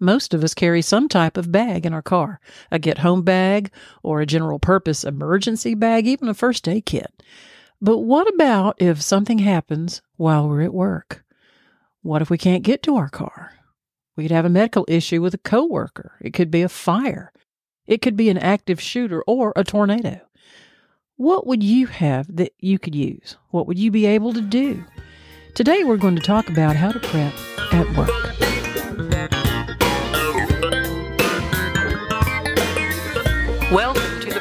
Most of us carry some type of bag in our car a get home bag, or a general purpose emergency bag, even a first aid kit. But what about if something happens while we're at work? What if we can't get to our car? We could have a medical issue with a coworker. It could be a fire. It could be an active shooter or a tornado. What would you have that you could use? What would you be able to do? Today we're going to talk about how to prep at work.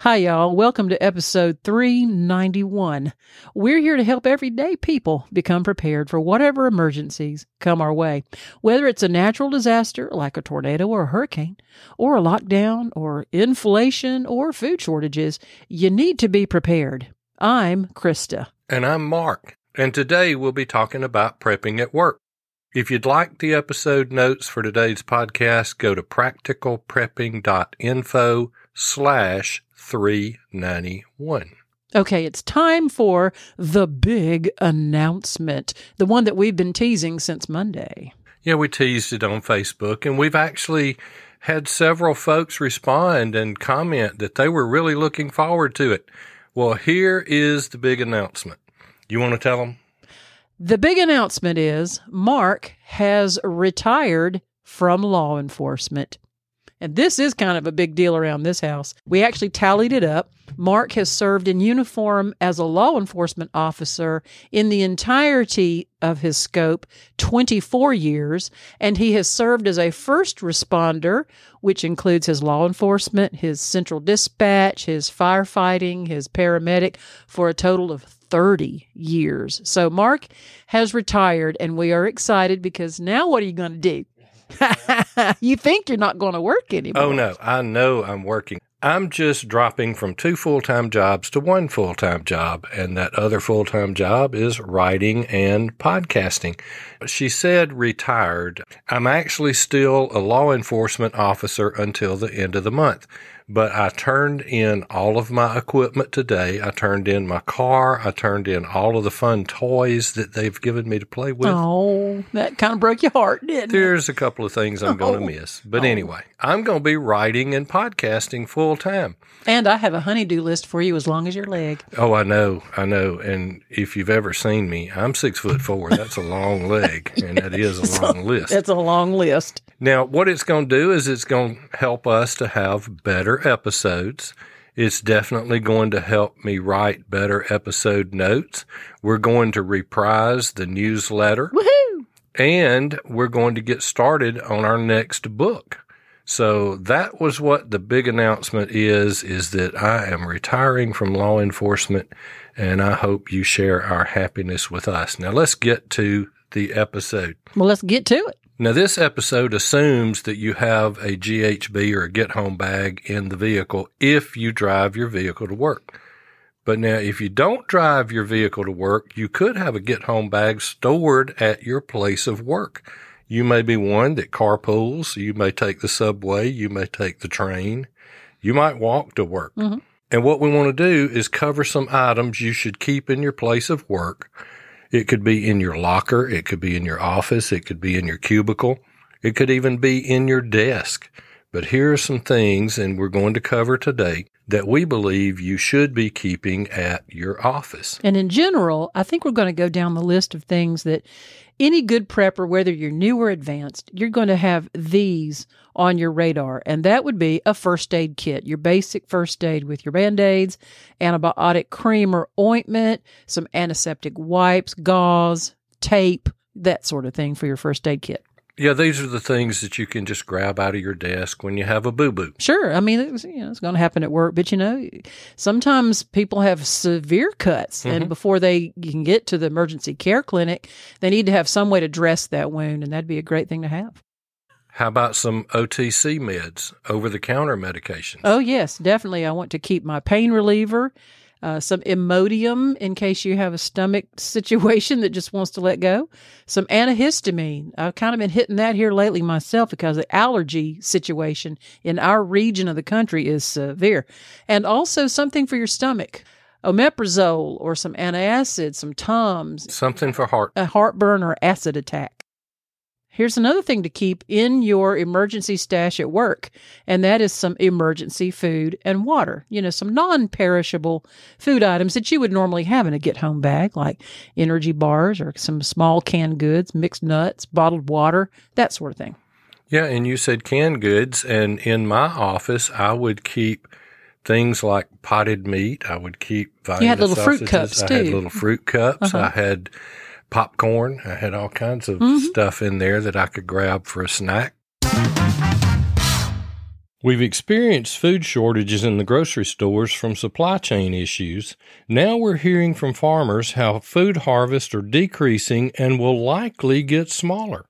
Hi, y'all. Welcome to episode 391. We're here to help everyday people become prepared for whatever emergencies come our way, whether it's a natural disaster like a tornado or a hurricane, or a lockdown, or inflation, or food shortages. You need to be prepared. I'm Krista. And I'm Mark. And today we'll be talking about prepping at work. If you'd like the episode notes for today's podcast, go to practicalprepping.info slash 391. Okay, it's time for the big announcement, the one that we've been teasing since Monday. Yeah, we teased it on Facebook, and we've actually had several folks respond and comment that they were really looking forward to it. Well, here is the big announcement. You want to tell them? The big announcement is Mark has retired from law enforcement. And this is kind of a big deal around this house. We actually tallied it up. Mark has served in uniform as a law enforcement officer in the entirety of his scope 24 years, and he has served as a first responder, which includes his law enforcement, his central dispatch, his firefighting, his paramedic, for a total of 30 years. So Mark has retired, and we are excited because now what are you going to do? You think you're not going to work anymore. Oh, no, I know I'm working. I'm just dropping from two full time jobs to one full time job, and that other full time job is writing and podcasting. She said retired. I'm actually still a law enforcement officer until the end of the month but I turned in all of my equipment today. I turned in my car. I turned in all of the fun toys that they've given me to play with. Oh, that kind of broke your heart, didn't There's it? a couple of things I'm going to oh. miss. But oh. anyway, I'm going to be writing and podcasting full time. And I have a honeydew list for you as long as your leg. Oh, I know. I know. And if you've ever seen me, I'm six foot four. That's a long leg, and that is a long list. It's a long list. Now, what it's going to do is it's going to help us to have better episodes. It's definitely going to help me write better episode notes. We're going to reprise the newsletter. Woohoo! And we're going to get started on our next book. So that was what the big announcement is, is that I am retiring from law enforcement and I hope you share our happiness with us. Now let's get to the episode. Well, let's get to it. Now, this episode assumes that you have a GHB or a get home bag in the vehicle if you drive your vehicle to work. But now, if you don't drive your vehicle to work, you could have a get home bag stored at your place of work. You may be one that carpools. You may take the subway. You may take the train. You might walk to work. Mm-hmm. And what we want to do is cover some items you should keep in your place of work it could be in your locker. It could be in your office. It could be in your cubicle. It could even be in your desk. But here are some things, and we're going to cover today, that we believe you should be keeping at your office. And in general, I think we're going to go down the list of things that any good prepper, whether you're new or advanced, you're going to have these on your radar. And that would be a first aid kit, your basic first aid with your band aids, antibiotic cream or ointment, some antiseptic wipes, gauze, tape, that sort of thing for your first aid kit. Yeah, these are the things that you can just grab out of your desk when you have a boo boo. Sure, I mean it's, you know, it's going to happen at work, but you know, sometimes people have severe cuts, mm-hmm. and before they can get to the emergency care clinic, they need to have some way to dress that wound, and that'd be a great thing to have. How about some OTC meds, over the counter medications? Oh, yes, definitely. I want to keep my pain reliever. Uh, some Imodium in case you have a stomach situation that just wants to let go, some antihistamine. I've kind of been hitting that here lately myself because the allergy situation in our region of the country is severe, and also something for your stomach. Omeprazole or some antacid, some Tums, Something for heart. a heartburn or acid attack. Here's another thing to keep in your emergency stash at work, and that is some emergency food and water. You know, some non perishable food items that you would normally have in a get home bag, like energy bars or some small canned goods, mixed nuts, bottled water, that sort of thing. Yeah, and you said canned goods, and in my office, I would keep things like potted meat. I would keep Vienna had little fruit sausages. cups, I had little fruit cups. Uh-huh. I had popcorn. I had all kinds of Mhm. stuff in there that I could grab for a snack. We've experienced food shortages in the grocery stores from supply chain issues. Now we're hearing from farmers how food harvests are decreasing and will likely get smaller.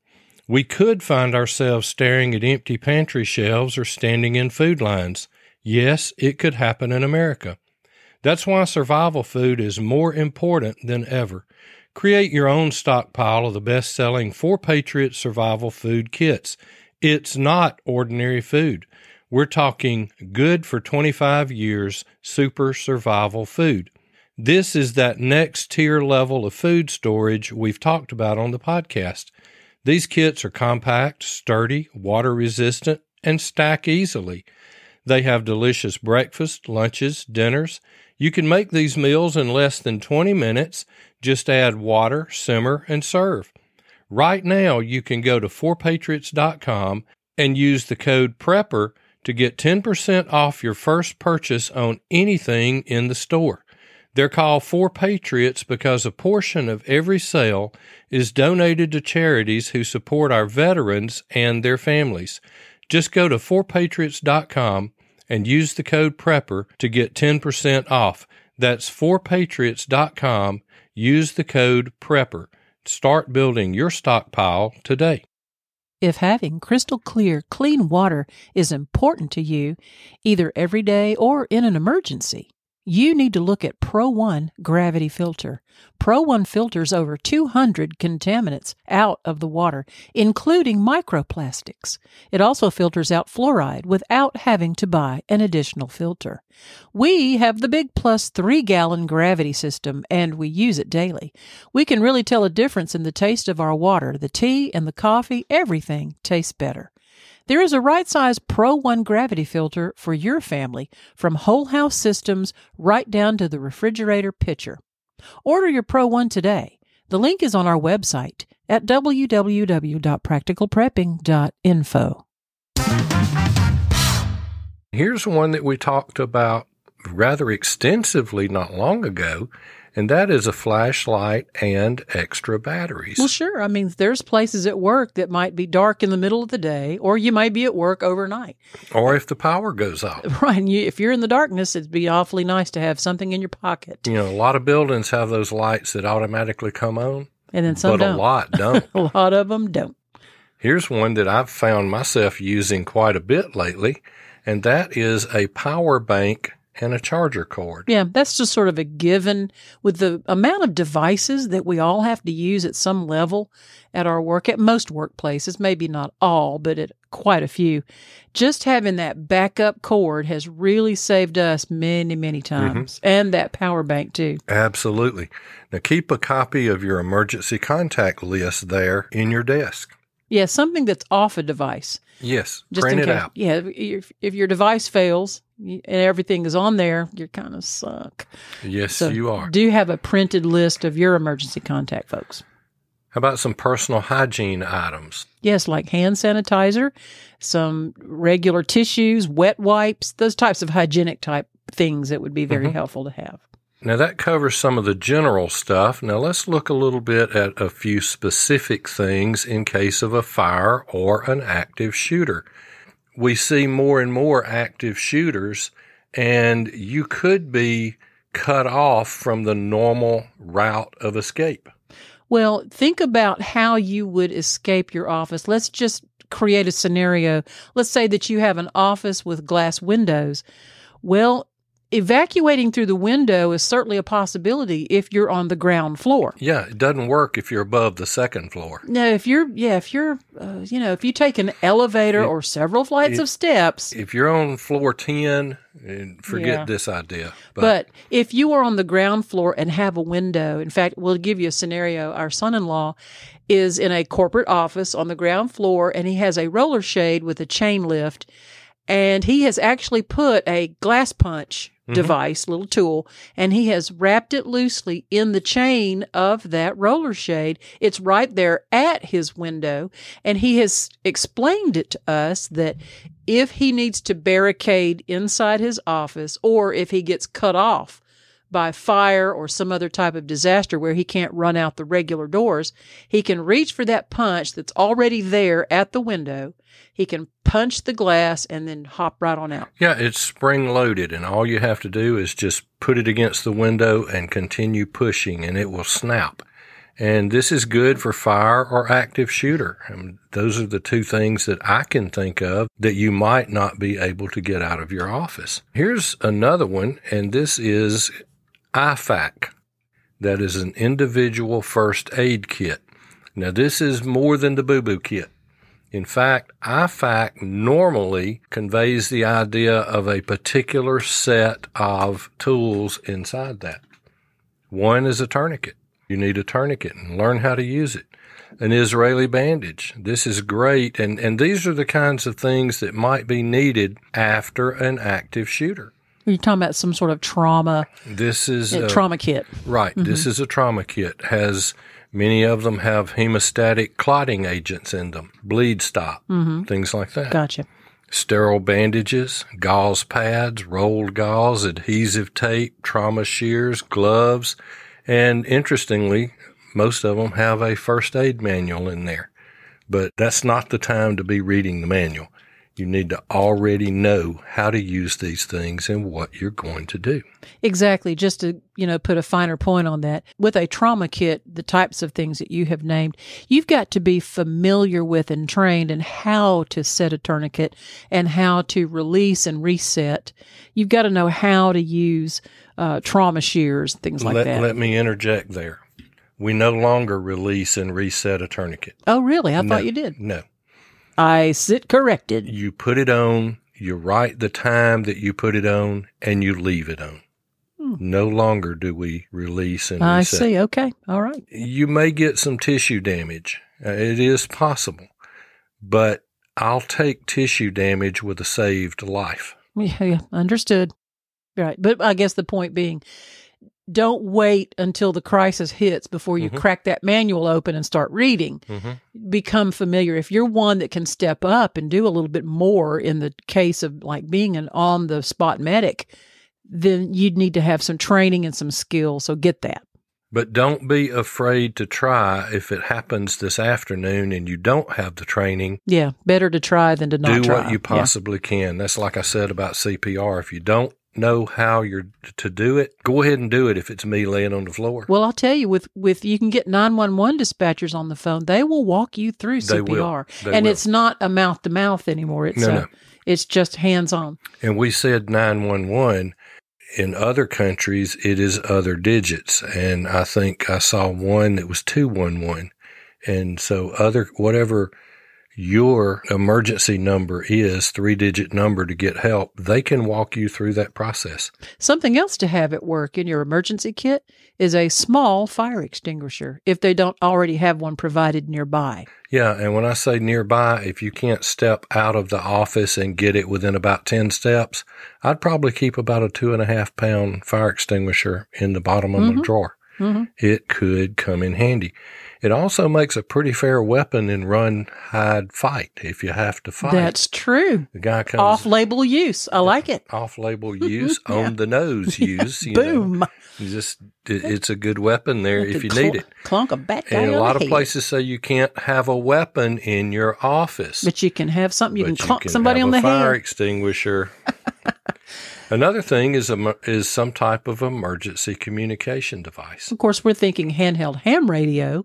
We could find ourselves staring at empty pantry shelves or standing in food lines. Yes, it could happen in America. That's why survival food is more important than ever. Create your own stockpile of the best selling Four Patriot survival food kits. It's not ordinary food. We're talking good for 25 years super survival food. This is that next tier level of food storage we've talked about on the podcast. These kits are compact, sturdy, water resistant, and stack easily. They have delicious breakfast, lunches, dinners. You can make these meals in less than 20 minutes. Just add water, simmer, and serve. Right now, you can go to 4patriots.com and use the code PREPPER to get 10% off your first purchase on anything in the store. They're called Four Patriots because a portion of every sale is donated to charities who support our veterans and their families. Just go to 4patriots.com and use the code PREPPER to get 10% off. That's 4patriots.com. Use the code PREPPER. Start building your stockpile today. If having crystal clear, clean water is important to you, either every day or in an emergency, you need to look at ProOne Gravity Filter. ProOne filters over 200 contaminants out of the water, including microplastics. It also filters out fluoride without having to buy an additional filter. We have the Big Plus 3 gallon gravity system and we use it daily. We can really tell a difference in the taste of our water. The tea and the coffee, everything tastes better. There is a right size ProOne gravity filter for your family from Whole House Systems right down to the refrigerator pitcher. Order your ProOne today. The link is on our website at www.practicalprepping.info. Here's one that we talked about rather extensively not long ago, and that is a flashlight and extra batteries. Well, sure. I mean, there's places at work that might be dark in the middle of the day, or you might be at work overnight. Or if the power goes out. Right. And you, if you're in the darkness, it'd be awfully nice to have something in your pocket. You know, a lot of buildings have those lights that automatically come on, And then some but don't. a lot don't. a lot of them don't. Here's one that I've found myself using quite a bit lately, and that is a power bank and a charger cord. Yeah, that's just sort of a given with the amount of devices that we all have to use at some level at our work, at most workplaces, maybe not all, but at quite a few. Just having that backup cord has really saved us many, many mm-hmm. times, and that power bank too. Absolutely. Now keep a copy of your emergency contact list there in your desk. Yeah, something that's off a device. Yes, Just print in it case. out. Yeah, if, if your device fails and everything is on there, you're kind of suck. Yes, So you are. do have a printed list of your emergency contact folks. How about some personal hygiene items? Yes, like hand sanitizer, some regular tissues, wet wipes, those types of hygienic type things that would be very Mhm. helpful to have. Now that covers some of the general stuff. Now let's look a little bit at a few specific things in case of a fire or an active shooter. We see more and more active shooters and you could be cut off from the normal route of escape. Well, think about how you would escape your office. Let's just create a scenario. Let's say that you have an office with glass windows. Well, evacuating through the window is certainly a possibility if you're on the ground floor. Yeah, it doesn't work if you're above the second floor. No, if you're, yeah, if you're, uh, you know, if you take an elevator or several flights it- of steps, If you're on floor 10, and forget Yeah. this idea. But if you are on the ground floor and have a window, in fact, we'll give you a scenario. Our son in law is in a corporate office on the ground floor and he has a roller shade with a chain lift. And he has actually put a glass punch Mm-hmm. device, little tool, and he has wrapped it loosely in the chain of that roller shade. It's right there at his window. And he has explained it to us that if he needs to barricade inside his office or if he gets cut off by fire or some other type of disaster where he can't run out the regular doors, he can reach for that punch that's already there at the window. He can punch the glass and then hop right on out. yeah, it's spring loaded, and all you have to do is just put it against the window and continue pushing, and it will snap. And this is good for fire or active shooter. I mean, those are the two things that I can think of that you might not be able to get out of your office. Here's another one, and this is IFAK. That is an individual first aid kit. Now, this is more than the boo boo kit. In fact, IFAK normally conveys the idea of a particular set of tools inside that. One is a tourniquet. You need a tourniquet and learn how to use it. An Israeli bandage. This is great. And, and these are the kinds of things that might be needed after an active shooter. You're talking about some sort of trauma, This is uh, trauma kit. Right. This is a trauma kit. Has many of them have hemostatic clotting agents in them, bleed stop, things like that. Gotcha. Sterile bandages, gauze pads, rolled gauze, adhesive tape, trauma shears, gloves, and interestingly, most of them have a first aid manual in there. But that's not the time to be reading the manual. You need to already know how to use these things and what you're going to do. Exactly. Just to, you know, put a finer point on that. With a trauma kit, the types of things that you have named, you've got to be familiar with and trained in how to set a tourniquet and how to release and reset. You've got to know how to use uh, trauma shears, things like let, that. let me interject there. We no longer release and reset a tourniquet. oh, really? I thought you did. No. I sit corrected. You put it on, you write the time that you put it on, and you leave it on. No longer do we release and Hmm. I reset. see. Okay. All right. You may get some tissue damage. Uh, It is possible. But I'll take tissue damage with a saved life. Yeah, yeah, understood. Right. But I guess the point being, don't wait until the crisis hits before you Mhm. crack that manual open and start reading. Mm-hmm. Become familiar. If you're one that can step up and do a little bit more in the case of like being an on the spot medic, then you'd need to have some training and some skill. So get that. But don't be afraid to try if it happens this afternoon and you don't have the training. Yeah. Better to try than to not do try. what you Yeah. possibly can. That's like I said about CPR. If you don't know how you're to do it, go ahead and do it if it's me laying on the floor. Well, I'll tell you, with with you can get nine one one dispatchers on the phone. They will walk you through They CPR. They and will. it's not a mouth to mouth anymore. It's No, uh, no. it's just hands on. and we said 911. In other countries, it is other digits. And I think I saw one that was 211. And so other, whatever your emergency number is, three digit number to get help, they can walk you through that process. Something else to have at work in your emergency kit is a small fire extinguisher if they don't already have one provided nearby. Yeah, and when I say nearby, if you can't step out of the office and get it within about 10 steps, I'd probably keep about a two and a half pound fire extinguisher in the bottom of my drawer. Mhm. It could come in handy. It also makes a pretty fair weapon in run, hide, fight if you have to fight. That's true. the guy comes Off label use. I like it. off label use, on the nose use. You know. Boom. You just, it's a good weapon there if you Clunk- need it. Clunk a bat guy And a lot of head. places say you can't have a weapon in your office. But you can have something. You but can clunk can somebody have on a the fire head. extinguisher. Another thing is a, is some type of emergency communication device. Of course, we're thinking handheld ham radio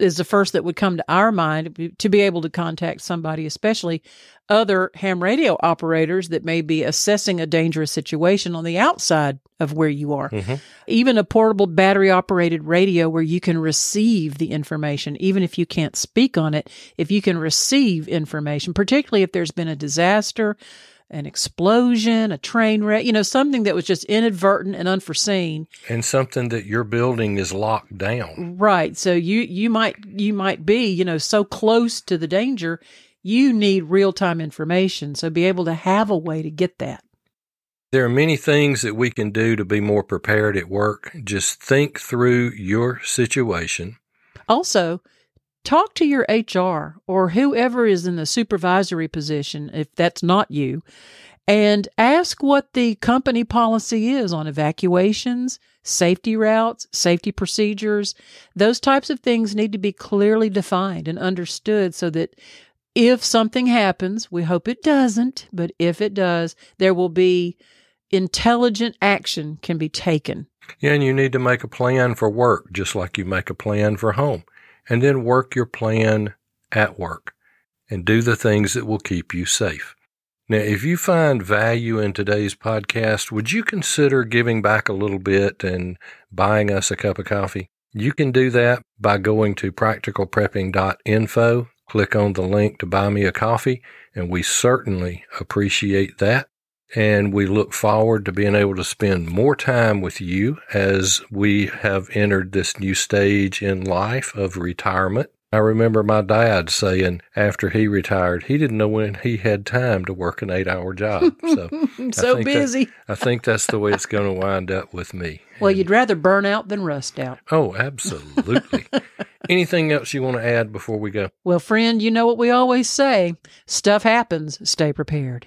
is the first that would come to our mind to be able to contact somebody, especially other ham radio operators that may be assessing a dangerous situation on the outside of where you are. Mhm. Even a portable battery operated radio where you can receive the information, even if you can't speak on it, if you can receive information, particularly if there's been a disaster, an explosion, a train wreck, you know, something that was just inadvertent and unforeseen. And something that your building is locked down. Right. So you you might you might be, you know, so close to the danger, you need real-time information. So be able to have a way to get that. There are many things that we can do to be more prepared at work. Just think through your situation. Also, talk to your HR or whoever is in the supervisory position if that's not you and ask what the company policy is on evacuations, safety routes, safety procedures. Those types of things need to be clearly defined and understood so that if something happens, we hope it doesn't, but if it does, there will be intelligent action can be taken. Yeah, and you need to make a plan for work, just like you make a plan for home. And then work your plan at work and do the things that will keep you safe. Now, if you find value in today's podcast, would you consider giving back a little bit and buying us a cup of coffee? You can do that by going to practicalprepping.info, click on the link to buy me a coffee, and we certainly appreciate that. And we look forward to being able to spend more time with you as we have entered this new stage in life of retirement. I remember my dad saying after he retired, he didn't know when he had time to work an eight hour job. So, so that- busy. I think that's the way it's going to wind up with me. well, you'd rather burn out than rust out. Oh, absolutely. Anything else you want to add before we go? Well, friend, you know what we always say stuff happens, stay prepared.